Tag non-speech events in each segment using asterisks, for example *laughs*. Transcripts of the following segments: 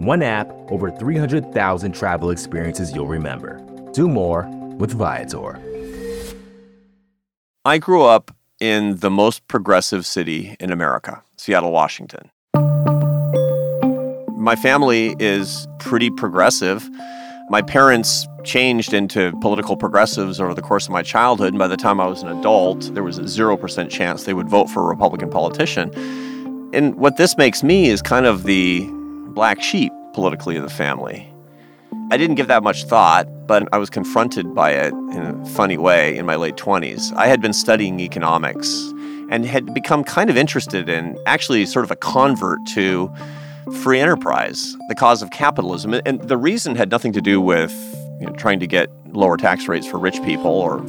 One app, over 300,000 travel experiences you'll remember. Do more with Viator. I grew up in the most progressive city in America, Seattle, Washington. My family is pretty progressive. My parents changed into political progressives over the course of my childhood, and by the time I was an adult, there was a 0% chance they would vote for a Republican politician. And what this makes me is kind of the black sheep politically of the family. I didn't give that much thought, but I was confronted by it in a funny way in my late 20s. I had been studying economics and had become kind of interested in actually sort of a convert to free enterprise, the cause of capitalism. And the reason had nothing to do with you know, trying to get lower tax rates for rich people or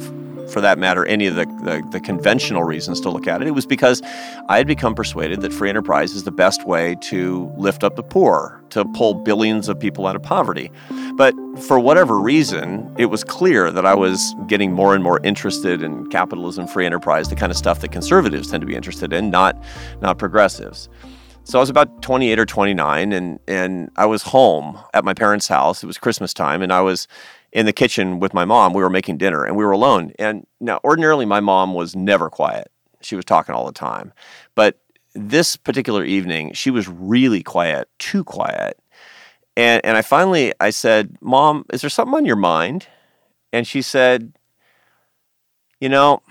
for that matter, any of the, the, the, conventional reasons to look at it. It was because I had become persuaded that free enterprise is the best way to lift up the poor, to pull billions of people out of poverty. But for whatever reason, it was clear that I was getting more and more interested in capitalism, free enterprise, the kind of stuff that conservatives tend to be interested in, not, not progressives. So I was about 28 or 29, and, and I was home at my parents' house. It was Christmas time, and I was in the kitchen with my mom. We were making dinner and we were alone. And now, ordinarily, my mom was never quiet. She was talking all the time. But this particular evening, she was really quiet, too quiet. And, and I finally, I said, Mom, is there something on your mind? And she said, You know,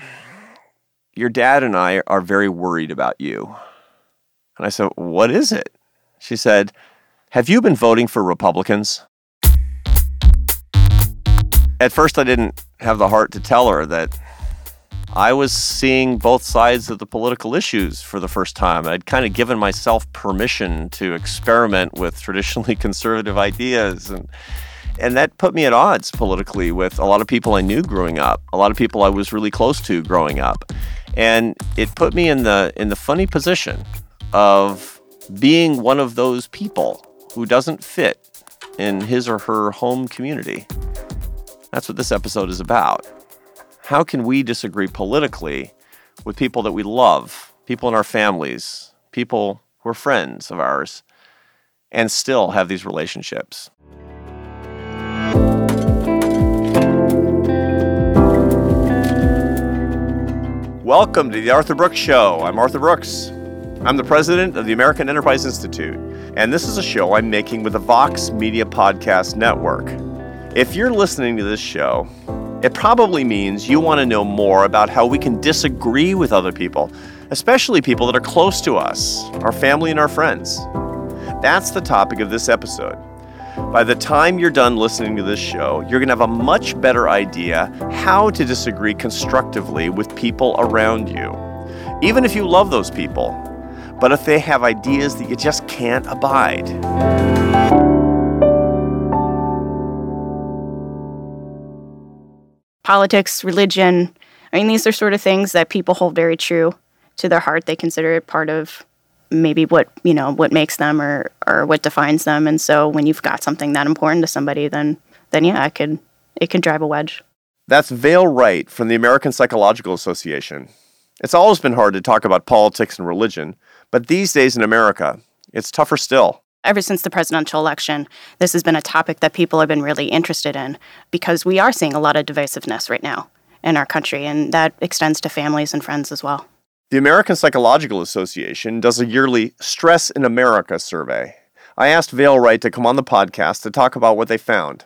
your dad and I are very worried about you. And I said, What is it? She said, Have you been voting for Republicans? At first I didn't have the heart to tell her that I was seeing both sides of the political issues for the first time. I'd kind of given myself permission to experiment with traditionally *laughs* conservative ideas and and that put me at odds politically with a lot of people I knew growing up, a lot of people I was really close to growing up. And it put me in the in the funny position of being one of those people who doesn't fit in his or her home community. That's what this episode is about. How can we disagree politically with people that we love, people in our families, people who are friends of ours, and still have these relationships? Welcome to the Arthur Brooks Show. I'm Arthur Brooks. I'm the president of the American Enterprise Institute, and this is a show I'm making with the Vox Media Podcast Network. If you're listening to this show, it probably means you want to know more about how we can disagree with other people, especially people that are close to us, our family and our friends. That's the topic of this episode. By the time you're done listening to this show, you're going to have a much better idea how to disagree constructively with people around you, even if you love those people, but if they have ideas that you just can't abide. Politics, religion. I mean, these are sort of things that people hold very true to their heart. They consider it part of maybe what you know what makes them or or what defines them. And so when you've got something that important to somebody, then then yeah, it could it can drive a wedge. That's Vaile Wright from the American Psychological Association. It's always been hard to talk about politics and religion, but these days in America, it's tougher still ever since the presidential election, this has been a topic that people have been really interested in because we are seeing a lot of divisiveness right now in our country, and that extends to families and friends as well. The American Psychological Association does a yearly Stress in America survey. I asked Vaile Wright to come on the podcast to talk about what they found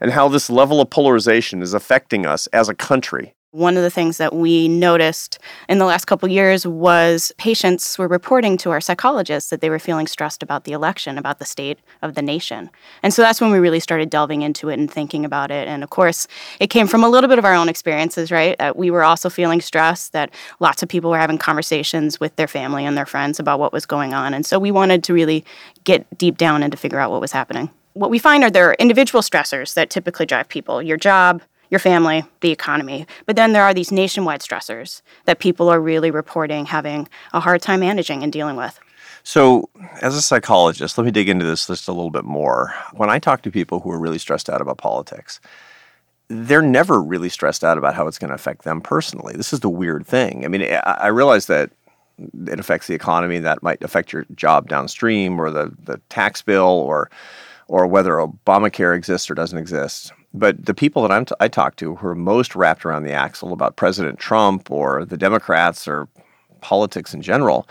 and how this level of polarization is affecting us as a country. One of the things that we noticed in the last couple years was patients were reporting to our psychologists that they were feeling stressed about the election, about the state of the nation. And so that's when we really started delving into it and thinking about it. And of course, it came from a little bit of our own experiences, right? That we were also feeling stressed, that lots of people were having conversations with their family and their friends about what was going on. And so we wanted to really get deep down and to figure out what was happening. What we find are there are individual stressors that typically drive people your job, your family, the economy. But then there are these nationwide stressors that people are really reporting having a hard time managing and dealing with. So, as a psychologist, let me dig into this just a little bit more. When I talk to people who are really stressed out about politics, they're never really stressed out about how it's going to affect them personally. This is the weird thing. I mean, I realize that it affects the economy, that might affect your job downstream, or the, the tax bill, or or whether Obamacare exists or doesn't exist. But the people that I'm t- I talk to who are most wrapped around the axle about President Trump or the Democrats or politics in general,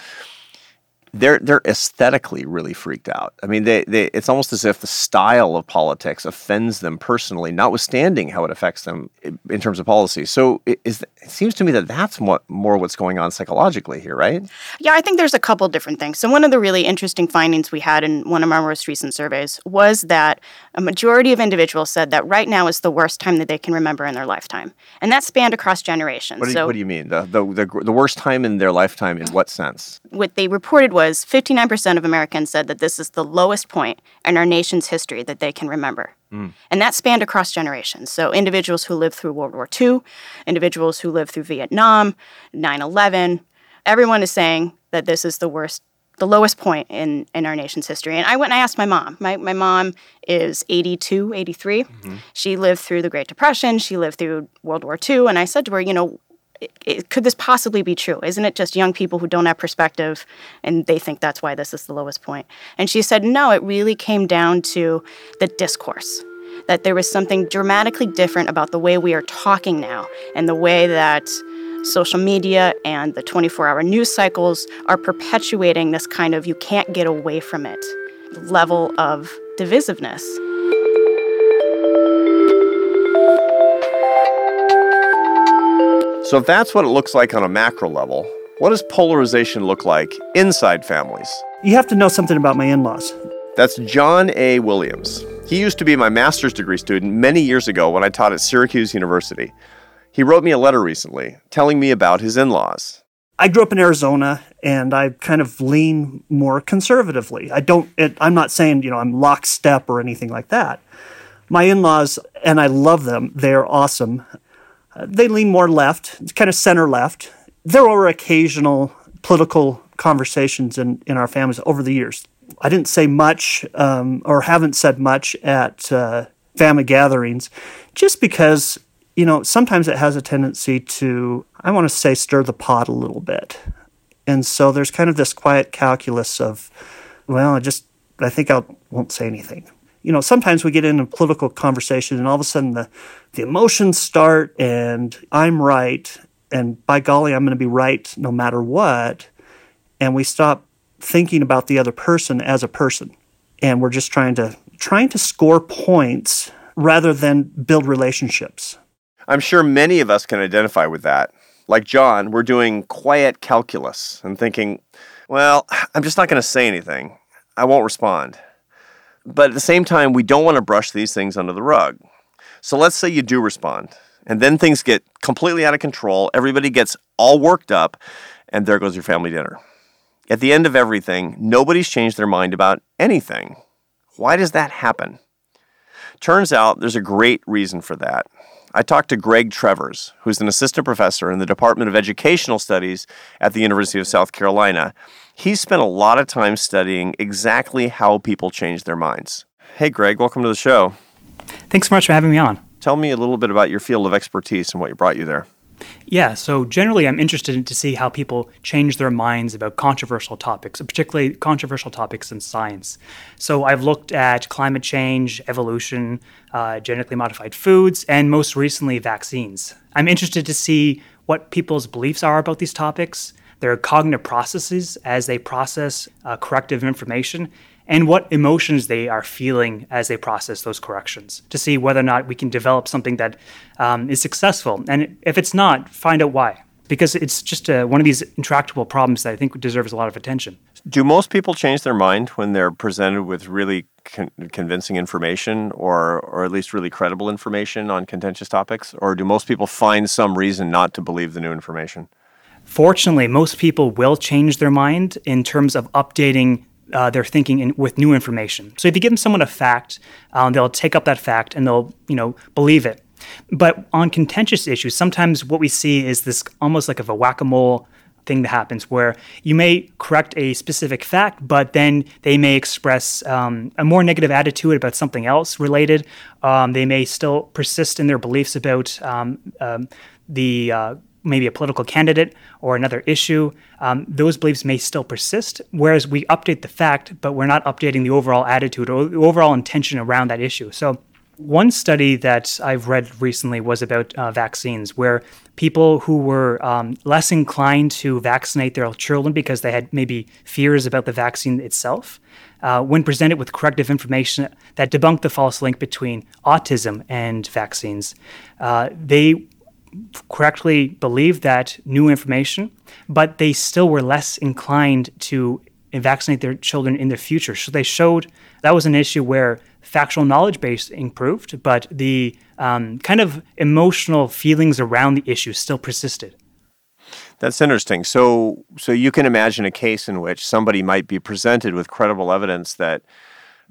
they're they're aesthetically really freaked out. I mean, they, they it's almost as if the style of politics offends them personally, notwithstanding how it affects them in terms of policy. So it, is, it seems to me that that's what, more what's going on psychologically here, right? Yeah, I think there's a couple different things. So one of the really interesting findings we had in one of our most recent surveys was that a majority of individuals said that right now is the worst time that they can remember in their lifetime, and that spanned across generations. What do you, so, what do you mean? The, the the the worst time in their lifetime in uh, what sense? What they reported was was 59% of Americans said that this is the lowest point in our nation's history that they can remember. Mm. And that spanned across generations. So individuals who lived through World War II, individuals who lived through Vietnam, 9 11, everyone is saying that this is the worst the lowest point in, in our nation's history. And I went and I asked my mom. My, my mom is 82, 83. Mm-hmm. She lived through the Great Depression. She lived through World War II. And I said to her, you know, it, could this possibly be true? Isn't it just young people who don't have perspective and they think that's why this is the lowest point? And she said, no, it really came down to the discourse. That there was something dramatically different about the way we are talking now and the way that social media and the 24 hour news cycles are perpetuating this kind of you can't get away from it level of divisiveness. So, if that's what it looks like on a macro level, what does polarization look like inside families? You have to know something about my in laws. That's John A. Williams. He used to be my master's degree student many years ago when I taught at Syracuse University. He wrote me a letter recently telling me about his in laws. I grew up in Arizona and I kind of lean more conservatively. I don't, it, I'm not saying, you know, I'm lockstep or anything like that. My in laws, and I love them, they're awesome they lean more left, kind of center left. There were occasional political conversations in, in our families over the years. I didn't say much um, or haven't said much at uh, family gatherings just because, you know, sometimes it has a tendency to, I want to say, stir the pot a little bit. And so there's kind of this quiet calculus of, well, I just, I think I won't say anything you know, sometimes we get into a political conversation and all of a sudden the, the emotions start and I'm right. And by golly, I'm going to be right no matter what. And we stop thinking about the other person as a person. And we're just trying to, trying to score points rather than build relationships. I'm sure many of us can identify with that. Like John, we're doing quiet calculus and thinking, well, I'm just not going to say anything. I won't respond. But at the same time, we don't want to brush these things under the rug. So let's say you do respond, and then things get completely out of control. Everybody gets all worked up, and there goes your family dinner. At the end of everything, nobody's changed their mind about anything. Why does that happen? Turns out there's a great reason for that. I talked to Greg Trevors, who's an assistant professor in the Department of Educational Studies at the University of South Carolina. He's spent a lot of time studying exactly how people change their minds. Hey, Greg, welcome to the show. Thanks so much for having me on. Tell me a little bit about your field of expertise and what brought you there. Yeah, so generally, I'm interested in to see how people change their minds about controversial topics, particularly controversial topics in science. So I've looked at climate change, evolution, uh, genetically modified foods, and most recently, vaccines. I'm interested to see what people's beliefs are about these topics, their cognitive processes as they process uh, corrective information, and what emotions they are feeling as they process those corrections to see whether or not we can develop something that um, is successful. And if it's not, find out why. Because it's just uh, one of these intractable problems that I think deserves a lot of attention. Do most people change their mind when they're presented with really con- convincing information or, or at least really credible information on contentious topics? Or do most people find some reason not to believe the new information? Fortunately, most people will change their mind in terms of updating uh, their thinking in, with new information. So if you give them someone a fact, um, they'll take up that fact and they'll you know believe it. But on contentious issues, sometimes what we see is this almost like of a whack a mole thing that happens where you may correct a specific fact, but then they may express um, a more negative attitude about something else related. Um, they may still persist in their beliefs about um, um the uh, maybe a political candidate or another issue, um, those beliefs may still persist. Whereas we update the fact, but we're not updating the overall attitude or the overall intention around that issue. So, one study that I've read recently was about uh, vaccines, where people who were um, less inclined to vaccinate their children because they had maybe fears about the vaccine itself, uh, when presented with corrective information that debunked the false link between autism and vaccines, uh, they correctly believed that new information, but they still were less inclined to vaccinate their children in the future. So they showed that was an issue where factual knowledge base improved, but the um, kind of emotional feelings around the issue still persisted. That's interesting. So, so you can imagine a case in which somebody might be presented with credible evidence that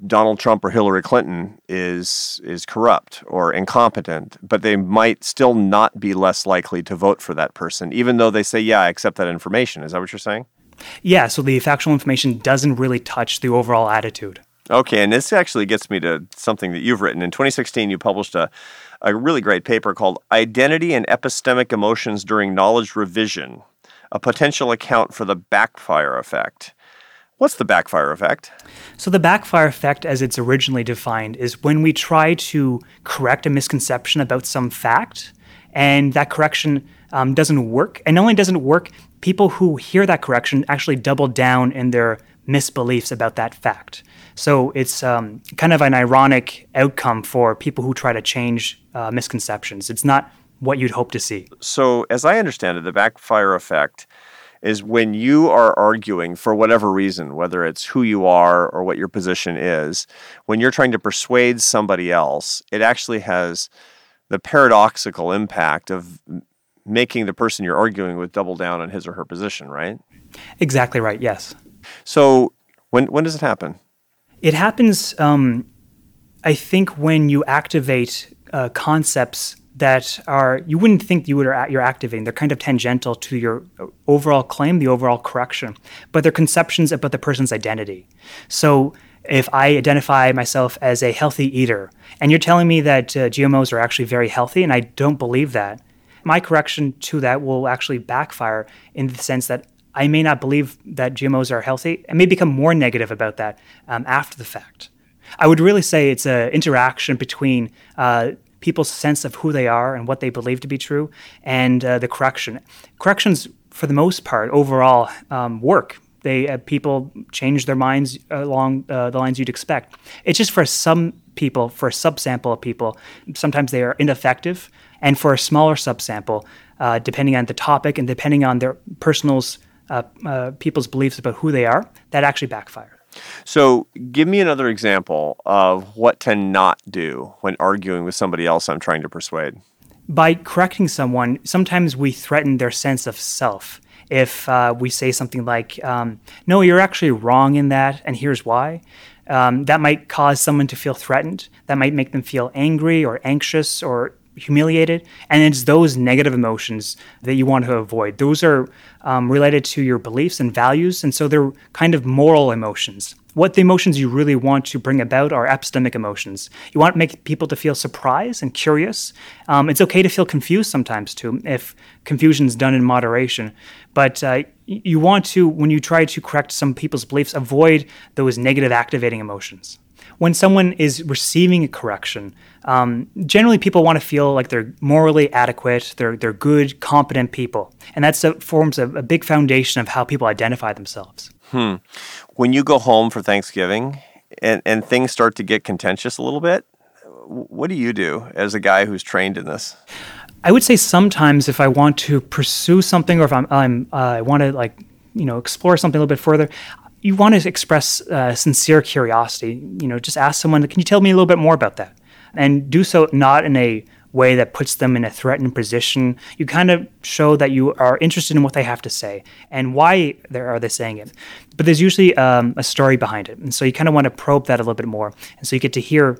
Donald Trump or Hillary Clinton is is corrupt or incompetent, but they might still not be less likely to vote for that person, even though they say, "Yeah, I accept that information." Is that what you're saying? Yeah. So the factual information doesn't really touch the overall attitude. Okay, and this actually gets me to something that you've written. In 2016, you published a, a really great paper called Identity and Epistemic Emotions During Knowledge Revision A Potential Account for the Backfire Effect. What's the backfire effect? So, the backfire effect, as it's originally defined, is when we try to correct a misconception about some fact, and that correction um, doesn't work. And not only doesn't work, people who hear that correction actually double down in their misbeliefs about that fact. So, it's um, kind of an ironic outcome for people who try to change uh, misconceptions. It's not what you'd hope to see. So, as I understand it, the backfire effect is when you are arguing for whatever reason, whether it's who you are or what your position is, when you're trying to persuade somebody else, it actually has the paradoxical impact of making the person you're arguing with double down on his or her position, right? Exactly right, yes. So when, when does it happen? It happens, um, I think, when you activate uh, concepts that are you wouldn't think you would are you're activating. They're kind of tangential to your overall claim, the overall correction, but they're conceptions about the person's identity. So if I identify myself as a healthy eater, and you're telling me that uh, GMOs are actually very healthy, and I don't believe that, my correction to that will actually backfire in the sense that I may not believe that GMOs are healthy and may become more negative about that um, after the fact. I would really say it's an interaction between uh, people's sense of who they are and what they believe to be true, and uh, the correction. Corrections, for the most part, overall um, work. They uh, people change their minds along uh, the lines you'd expect. It's just for some people, for a subsample of people, sometimes they are ineffective, and for a smaller subsample, uh, depending on the topic and depending on their personal's uh, uh, people's beliefs about who they are, that actually backfires. So, give me another example of what to not do when arguing with somebody else I'm trying to persuade. By correcting someone, sometimes we threaten their sense of self. If uh, we say something like, um, No, you're actually wrong in that, and here's why, um, that might cause someone to feel threatened. That might make them feel angry or anxious or humiliated. And it's those negative emotions that you want to avoid. Those are um, related to your beliefs and values. And so they're kind of moral emotions. What the emotions you really want to bring about are epistemic emotions. You want to make people to feel surprised and curious. Um, it's okay to feel confused sometimes too, if confusion is done in moderation. But uh, you want to, when you try to correct some people's beliefs, avoid those negative activating emotions. When someone is receiving a correction, um, generally people want to feel like they're morally adequate, they're, they're good, competent people. And that forms a, a, big foundation of how people identify themselves. Hmm. When you go home for Thanksgiving and, and things start to get contentious a little bit, what do you do as a guy who's trained in this? I would say sometimes if I want to pursue something or if I'm, I'm uh, I want to like you know explore something a little bit further, you want to express uh, sincere curiosity. You know, just ask someone, "Can you tell me a little bit more about that?" And do so not in a way that puts them in a threatened position. You kind of show that you are interested in what they have to say and why they are they saying it. But there's usually um, a story behind it, and so you kind of want to probe that a little bit more, and so you get to hear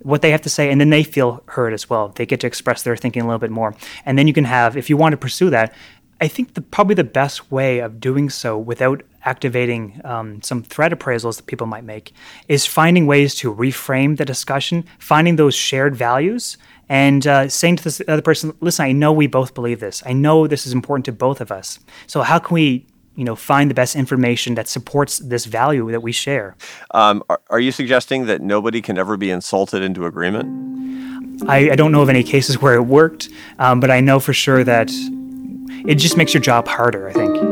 what they have to say, and then they feel heard as well. They get to express their thinking a little bit more, and then you can have, if you want to pursue that, I think the, probably the best way of doing so without activating um, some threat appraisals that people might make is finding ways to reframe the discussion, finding those shared values, and uh, saying to this other person, "Listen, I know we both believe this. I know this is important to both of us. So how can we you know find the best information that supports this value that we share um, are, are, you suggesting that nobody can ever be insulted into agreement i, I don't know of any cases where it worked um, but i know for sure that it just makes your job harder, I think.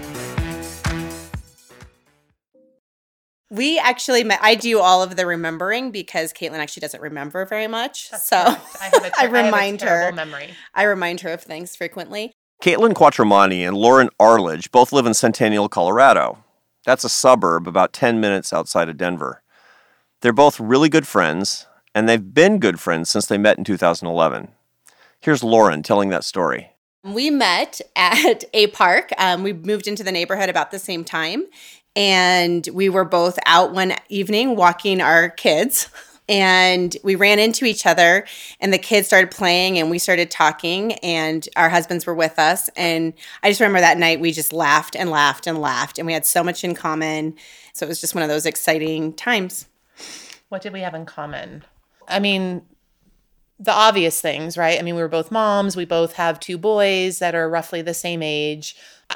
We actually met. I do all of the remembering because Caitlin actually doesn't remember very much. That's so I, have a *laughs* ter- I remind I her. Memory. I remind her of things frequently. Caitlin Quattromani and Lauran Arledge both live in Centennial, Colorado. That's a suburb about 10 minutes outside of Denver. They're both really good friends, and they've been good friends since they met in 2011. Here's Lauran telling that story. We met at a park. Um, we moved into the neighborhood about the same time, and we were both out one evening walking our kids. *laughs* And we ran into each other, and the kids started playing, and we started talking, and our husbands were with us. And I just remember that night we just laughed and laughed and laughed, and we had so much in common. So it was just one of those exciting times. What did we have in common? I mean, the obvious things, right? I mean, we were both moms. We both have two boys that are roughly the same age.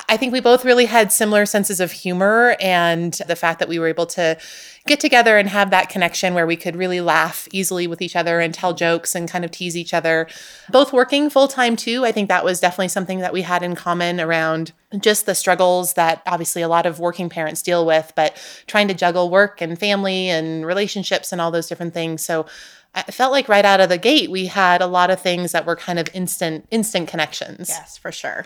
I think we both really had similar senses of humor and the fact that we were able to get together and have that connection where we could really laugh easily with each other and tell jokes and kind of tease each other. Both working full time too. I think that was definitely something that we had in common around just the struggles that obviously a lot of working parents deal with, but trying to juggle work and family and relationships and all those different things. So I felt like right out of the gate we had a lot of things that were kind of instant instant connections. Yes, for sure.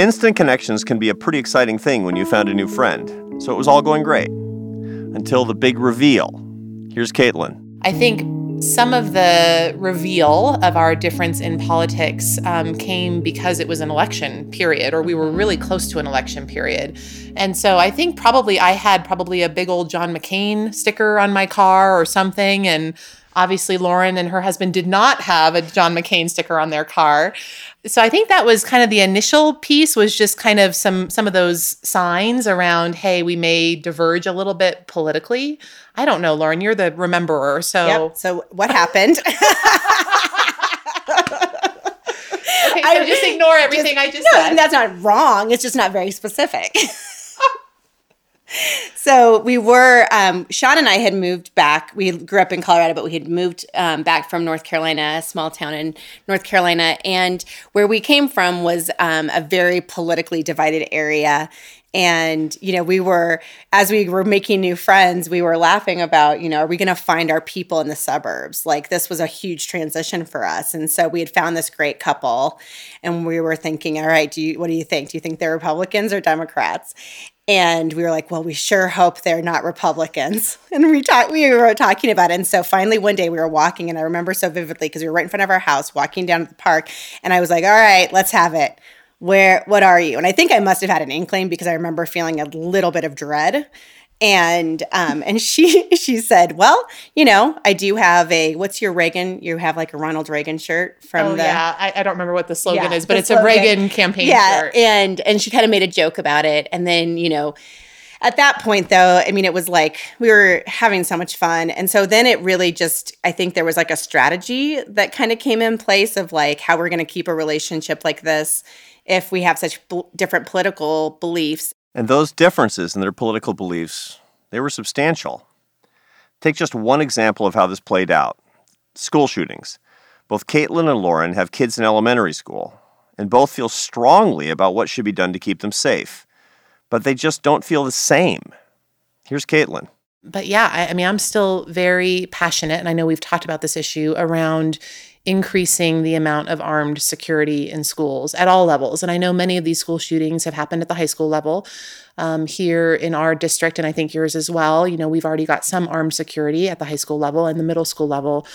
Instant connections can be a pretty exciting thing when you found a new friend. So it was all going great until the big reveal. Here's Caitlin. I think some of the reveal of our difference in politics um, came because it was an election period, or we were really close to an election period. And so I think probably I had probably a big old John McCain sticker on my car or something. And obviously, Lauran and her husband did not have a John McCain sticker on their car. So I think that was kind of the initial piece was just kind of some some of those signs around hey we may diverge a little bit politically. I don't know Lauran you're the rememberer so yep. So what happened? *laughs* *laughs* okay, so I just ignore everything just, I just no, said. that's not wrong. It's just not very specific. *laughs* so we were um, Sean and I had moved back. We grew up in Colorado, but we had moved um, back from North Carolina, a small town in North Carolina, and where we came from was um, a very politically divided area. And you know, we were as we were making new friends, we were laughing about, you know, are we going to find our people in the suburbs? Like this was a huge transition for us, and so we had found this great couple, and we were thinking, all right, do you what do you think? Do you think they're Republicans or Democrats? And we were like, well, we sure hope they're not Republicans. *laughs* And we talked, we were talking about it. And so finally one day we were walking, and I remember so vividly because we were right in front of our house, walking down to the park, and I was like, all right, let's have it. Where what are you? And I think I must have had an inkling because I remember feeling a little bit of dread and um and she *laughs* she said well you know i do have a what's your reagan you have like a ronald reagan shirt from oh, the yeah. I, I don't remember what the slogan Yeah, is but it's slogan. a reagan campaign yeah shirt. and and she kind of made a joke about it. And then you know at that point though i mean it was like we were having so much fun. And so then it really just i think there was like a strategy that kind of came in place of like how we're going to keep a relationship like this if we have such bl- different political beliefs And those differences in their political beliefs, they were substantial. Take just one example of how this played out school shootings. Both Caitlin and Lauren have kids in elementary school, and both feel strongly about what should be done to keep them safe. But they just don't feel the same. Here's Caitlin. but yeah, I, I mean, I'm still very passionate, and I know we've talked about this issue around increasing the amount of armed security in schools at all levels. And I know many of these school shootings have happened at the high school level. Um, here in our district, and I think yours as well, you know, we've already got some armed security at the high school level and the middle school level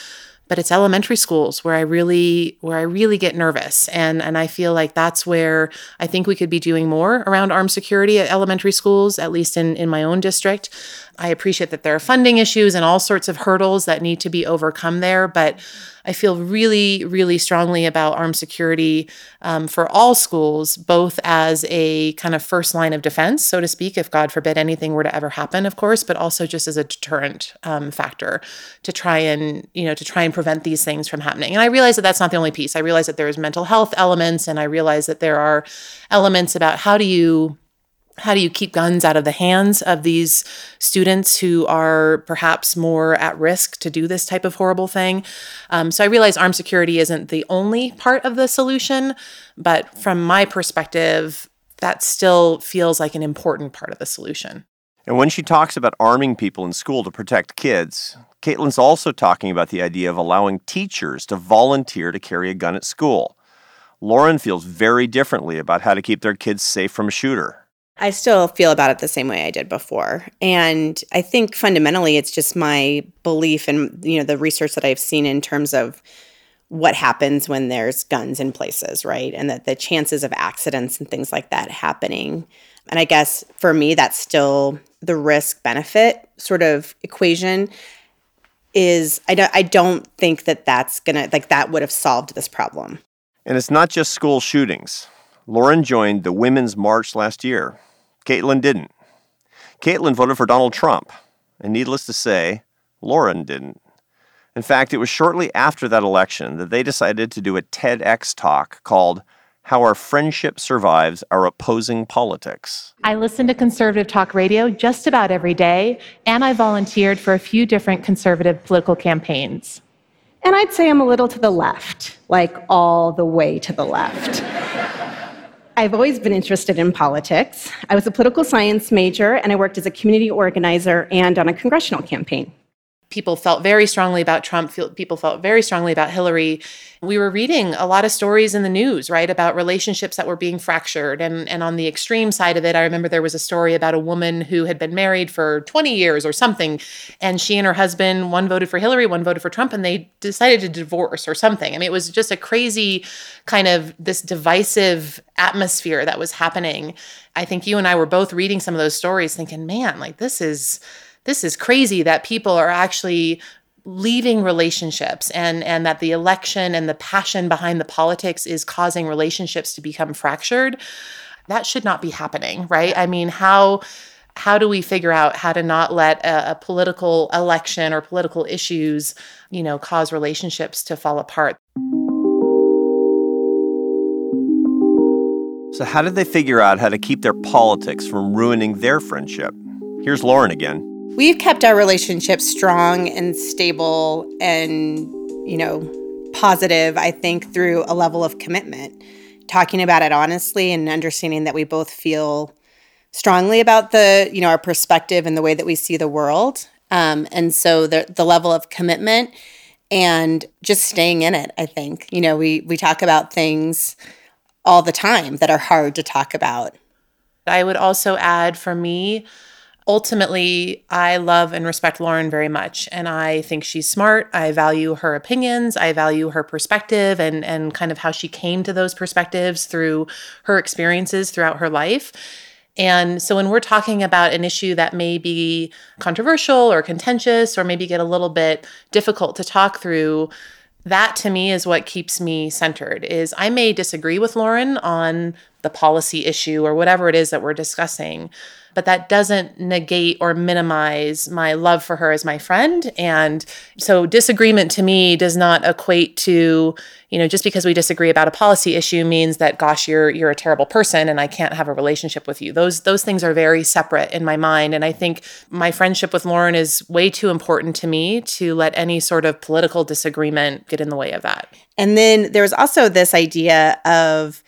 but it's elementary schools where I really where I really get nervous and and I feel like that's where I think we could be doing more around armed security at elementary schools at least in in my own district. I appreciate that there are funding issues and all sorts of hurdles that need to be overcome there, but I feel really, really strongly about armed security um, for all schools, both as a kind of first line of defense, so to speak, if God forbid anything were to ever happen, of course, but also just as a deterrent um, factor to try and you know to try and prevent these things from happening. And I realize that that's not the only piece. I realize that there's mental health elements, and I realize that there are elements about how do you how do you keep guns out of the hands of these students who are perhaps more at risk to do this type of horrible thing? Um, so I realize armed security isn't the only part of the solution, but from my perspective, that still feels like an important part of the solution. And when she talks about arming people in school to protect kids, Caitlin's also talking about the idea of allowing teachers to volunteer to carry a gun at school. Lauran feels very differently about how to keep their kids safe from a shooter. I still feel about it the same way I did before. And I think fundamentally it's just my belief and you know the research that I've seen in terms of what happens when there's guns in places, right? And that the chances of accidents and things like that happening. And I guess for me that's still the risk benefit sort of equation is I don't I don't think that that's going to like that would have solved this problem. And it's not just school shootings. Lauran joined the Women's March last year. Caitlin didn't. Caitlin voted for Donald Trump, and needless to say, Lauran didn't. In fact, it was shortly after that election that they decided to do a TEDx talk called How Our Friendship Survives Our Opposing Politics. I listen to conservative talk radio just about every day, and I volunteered for a few different conservative political campaigns. And I'd say I'm a little to the left, like all the way to the left. I've always been interested in politics. I was a political science major, and I worked as a community organizer and on a congressional campaign. People felt very strongly about Trump. People felt very strongly about Hillary. We were reading a lot of stories in the news, right, about relationships that were being fractured. And and on the extreme side of it, I remember there was a story about a woman who had been married for 20 years or something, and she and her husband, one voted for Hillary, one voted for Trump, and they decided to divorce or something. I mean, it was just a crazy kind of this divisive atmosphere that was happening. I think you and I were both reading some of those stories, thinking, man, like this is this is crazy that people are actually leaving relationships and and that the election and the passion behind the politics is causing relationships to become fractured that should not be happening right i mean how how do we figure out how to not let a, a political election or political issues you know cause relationships to fall apart So, how did they figure out how to keep their politics from ruining their friendship? Here's Lauran again. We've kept our relationship strong and stable and, you know, positive, I think, through a level of commitment. Talking about it honestly and understanding that we both feel strongly about the, you know, our perspective and the way that we see the world. Um, and so the the level of commitment and just staying in it, I think. You know, we we talk about things all the time that are hard to talk about. I would also add for me, ultimately, I love and respect Lauran very much. And I think she's smart. I value her opinions. I value her perspective and, and kind of how she came to those perspectives through her experiences throughout her life. And so when we're talking about an issue that may be controversial or contentious or maybe get a little bit difficult to talk through, that to me is what keeps me centered is I may disagree with Lauran on the policy issue or whatever it is that we're discussing, but that doesn't negate or minimize my love for her as my friend. And so disagreement to me does not equate to, you know, just because we disagree about a policy issue means that gosh, you're you're a terrible person and I can't have a relationship with you. Those those things are very separate in my mind. And I think my friendship with Lauran is way too important to me to let any sort of political disagreement get in the way of that. And then there's also this idea of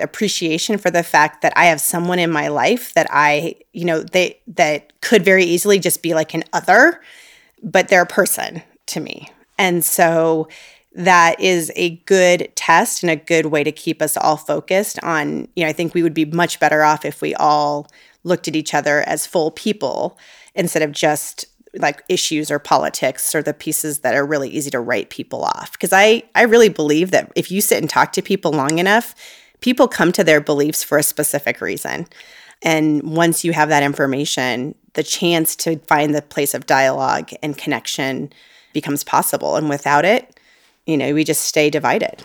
appreciation for the fact that I have someone in my life that I, you know, they that could very easily just be like an other, but they're a person to me. And so that is a good test and a good way to keep us all focused on, you know, I think we would be much better off if we all looked at each other as full people instead of just like issues or politics or the pieces that are really easy to write people off because i i really believe that if you sit and talk to people long enough people come to their beliefs for a specific reason. And once you have that information, the chance to find the place of dialogue and connection becomes possible. And without it, you know, we just stay divided.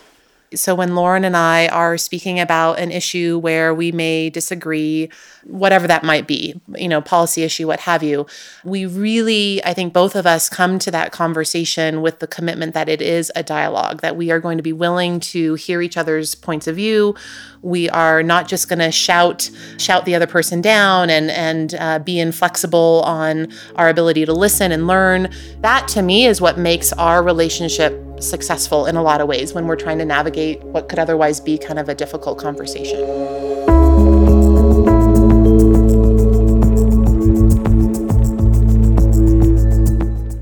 So when Lauran and I are speaking about an issue where we may disagree, whatever that might be, you know, policy issue, what have you, we really, I think both of us come to that conversation with the commitment that it is a dialogue, that we are going to be willing to hear each other's points of view. We are not just going to shout shout the other person down and and uh, be inflexible on our ability to listen and learn. That to me is what makes our relationship successful in a lot of ways when we're trying to navigate what could otherwise be kind of a difficult conversation.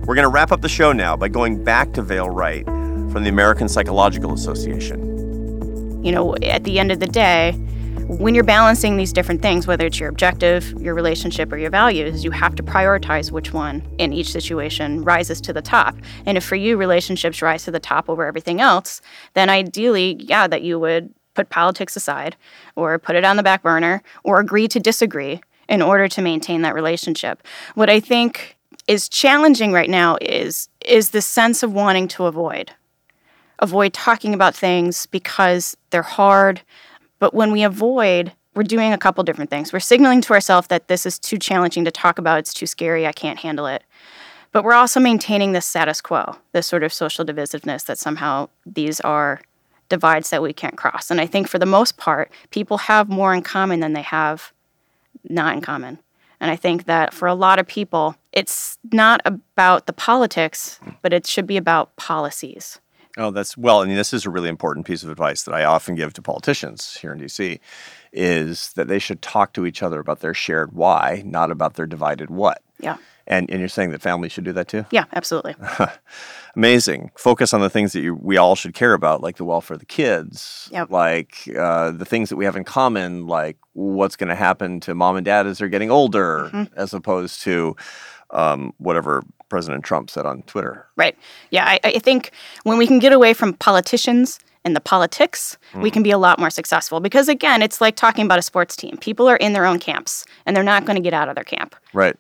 We're going to wrap up the show now by going back to Vaile Wright from the American Psychological Association. You know, at the end of the day, when you're balancing these different things, whether it's your objective, your relationship, or your values, you have to prioritize which one in each situation rises to the top. And if for you relationships rise to the top over everything else, then ideally, yeah, that you would put politics aside or put it on the back burner or agree to disagree in order to maintain that relationship. What I think is challenging right now is is the sense of wanting to avoid avoid talking about things because they're hard but when we avoid, we're doing a couple different things. We're signaling to ourselves that this is too challenging to talk about, it's too scary, I can't handle it. But we're also maintaining this status quo, this sort of social divisiveness that somehow these are divides that we can't cross. And I think for the most part, people have more in common than they have not in common. And I think that for a lot of people, it's not about the politics, but it should be about policies. Oh, that's well. I mean, this is a really important piece of advice that I often give to politicians here in DC, is that they should talk to each other about their shared why, not about their divided what. Yeah. And and you're saying that families should do that too? Yeah, absolutely. *laughs* Amazing. Focus on the things that you, we all should care about, like the welfare of the kids, Yep. like uh, the things that we have in common, like what's going to happen to mom and dad as they're getting older, Mm-hmm. as opposed to um, whatever President Trump said on Twitter. Right. Yeah, I, I think when we can get away from politicians and the politics, we can be a lot more successful. Because again, it's like talking about a sports team. People are in their own camps and they're not going to get out of their camp. Right.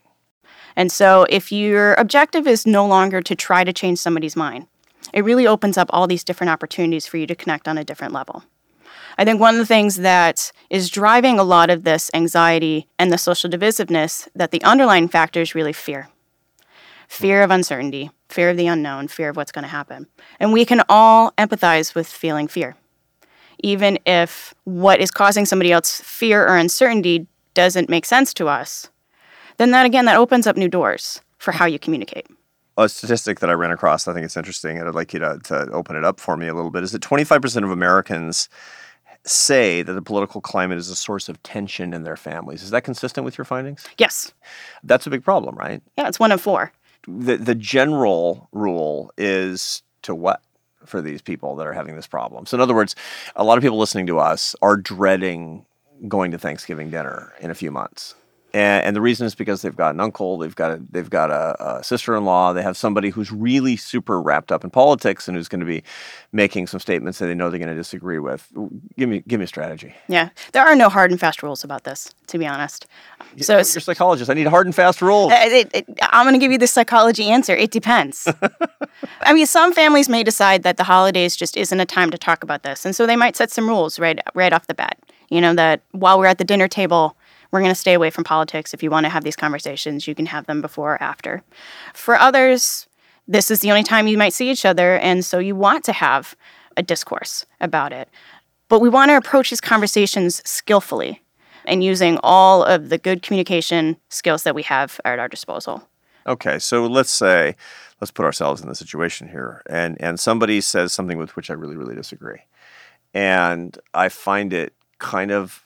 And so if your objective is no longer to try to change somebody's mind, it really opens up all these different opportunities for you to connect on a different level. I think one of the things that is driving a lot of this anxiety and the social divisiveness that the underlying factor is really fear. Fear of uncertainty, fear of the unknown, fear of what's going to happen. And we can all empathize with feeling fear. Even if what is causing somebody else fear or uncertainty doesn't make sense to us, then that again, that opens up new doors for how you communicate. A statistic that I ran across, I think it's interesting, and I'd like you to, to open it up for me a little bit, is that 25% of Americans say that the political climate is a source of tension in their families. Is that consistent with your findings? Yes. That's a big problem, right? Yeah, it's one of four. The, the general rule is to what? for these people that are having this problem. So, in other words, a lot of people listening to us are dreading going to Thanksgiving dinner in a few months. And, and the reason is because they've got an uncle, they've got a, they've got a, a sister-in-law, they have somebody who's really super wrapped up in politics and who's going to be making some statements that they know they're going to disagree with. Give me give me a strategy. Yeah, there are no hard and fast rules about this, to be honest. So you're a psychologist. I need hard and fast rules. Uh, it, it, I'm going to give you the psychology answer. It depends. *laughs* I mean, some families may decide that the holidays just isn't a time to talk about this, and so they might set some rules right right off the bat. You know that while we're at the dinner table we're going to stay away from politics. If you want to have these conversations, you can have them before or after. For others, this is the only time you might see each other, and so you want to have a discourse about it. But we want to approach these conversations skillfully and using all of the good communication skills that we have at our disposal. Okay, so let's say, let's put ourselves in the situation here, and and somebody says something with which I really really disagree, and I find it kind of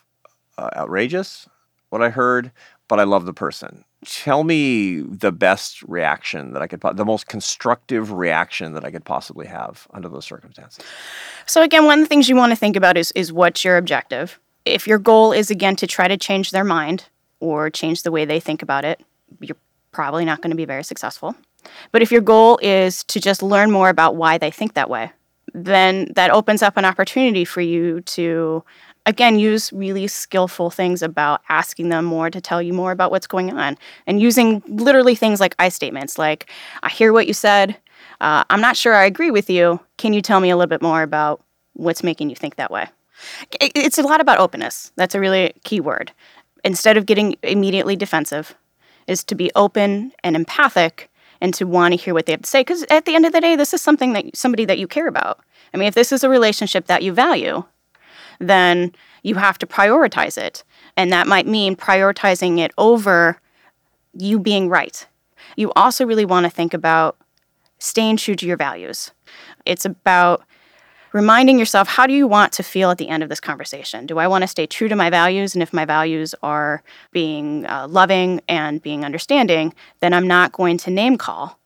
uh, outrageous what I heard, but I love the person. Tell me the best reaction that I could, the most constructive reaction that I could possibly have under those circumstances. So again, one of the things you want to think about is is what's your objective. If your goal is again to try to change their mind or change the way they think about it, you're probably not going to be very successful. But if your goal is to just learn more about why they think that way, then that opens up an opportunity for you to again, use really skillful things about asking them more to tell you more about what's going on and using literally things like I statements like, I hear what you said. Uh, I'm not sure I agree with you. Can you tell me a little bit more about what's making you think that way? It's a lot about openness. That's a really key word. Instead of getting immediately defensive, is to be open and empathic and to want to hear what they have to say. Because at the end of the day, this is something that somebody that you care about. I mean, if this is a relationship that you value, then you have to prioritize it. And that might mean prioritizing it over you being right. You also really want to think about staying true to your values. It's about reminding yourself how do you want to feel at the end of this conversation? Do I want to stay true to my values? And if my values are being uh, loving and being understanding, then I'm not going to name call.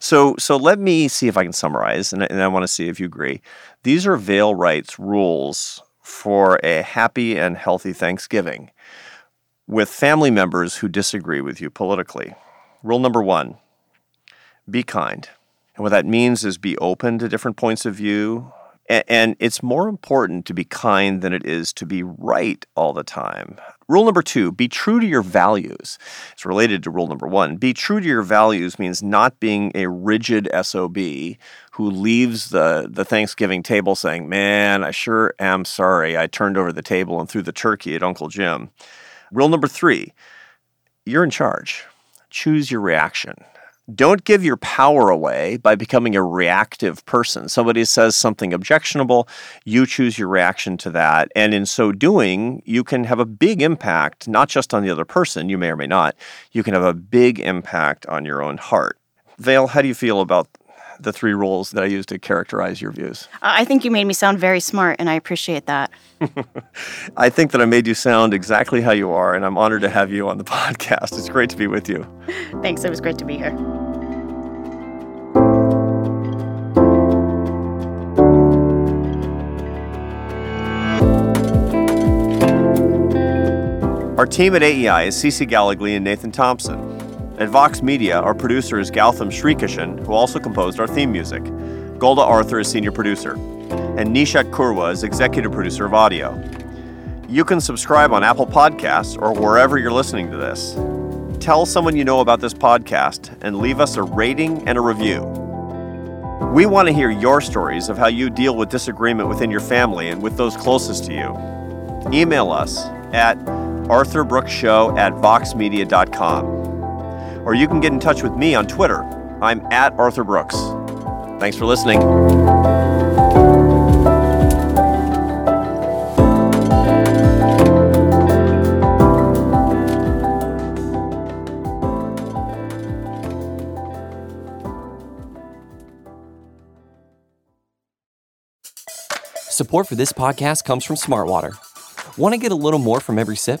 So, so let me see if I can summarize, and, and I want to see if you agree. These are Vaile Wright's rules for a happy and healthy Thanksgiving with family members who disagree with you politically. Rule number one be kind. And what that means is be open to different points of view. And it's more important to be kind than it is to be right all the time. Rule number two be true to your values. It's related to rule number one. Be true to your values means not being a rigid SOB who leaves the, the Thanksgiving table saying, Man, I sure am sorry. I turned over the table and threw the turkey at Uncle Jim. Rule number three you're in charge. Choose your reaction. Don't give your power away by becoming a reactive person. Somebody says something objectionable, you choose your reaction to that. And in so doing, you can have a big impact, not just on the other person, you may or may not, you can have a big impact on your own heart. Vaile, how do you feel about the three rules that I use to characterize your views? Uh, I think you made me sound very smart, and I appreciate that. *laughs* I think that I made you sound exactly how you are, and I'm honored to have you on the *laughs* podcast. It's great to be with you. *laughs* Thanks. It was great to be here. Our team at AEI is Cece Gallegly and Nathan Thompson. At Vox Media, our producer is Gautam Srikishan, who also composed our theme music. Golda Arthur is senior producer. And Nishat Kurwa is executive producer of audio. You can subscribe on Apple Podcasts or wherever you're listening to this. Tell someone you know about this podcast and leave us a rating and a review. We want to hear your stories of how you deal with disagreement within your family and with those closest to you. Email us at arthurbrookshow at voxmedia.com or you can get in touch with me on Twitter. I'm at Arthur Brooks. Thanks for listening. Support for this podcast comes from Smartwater. Want to get a little more from every sip?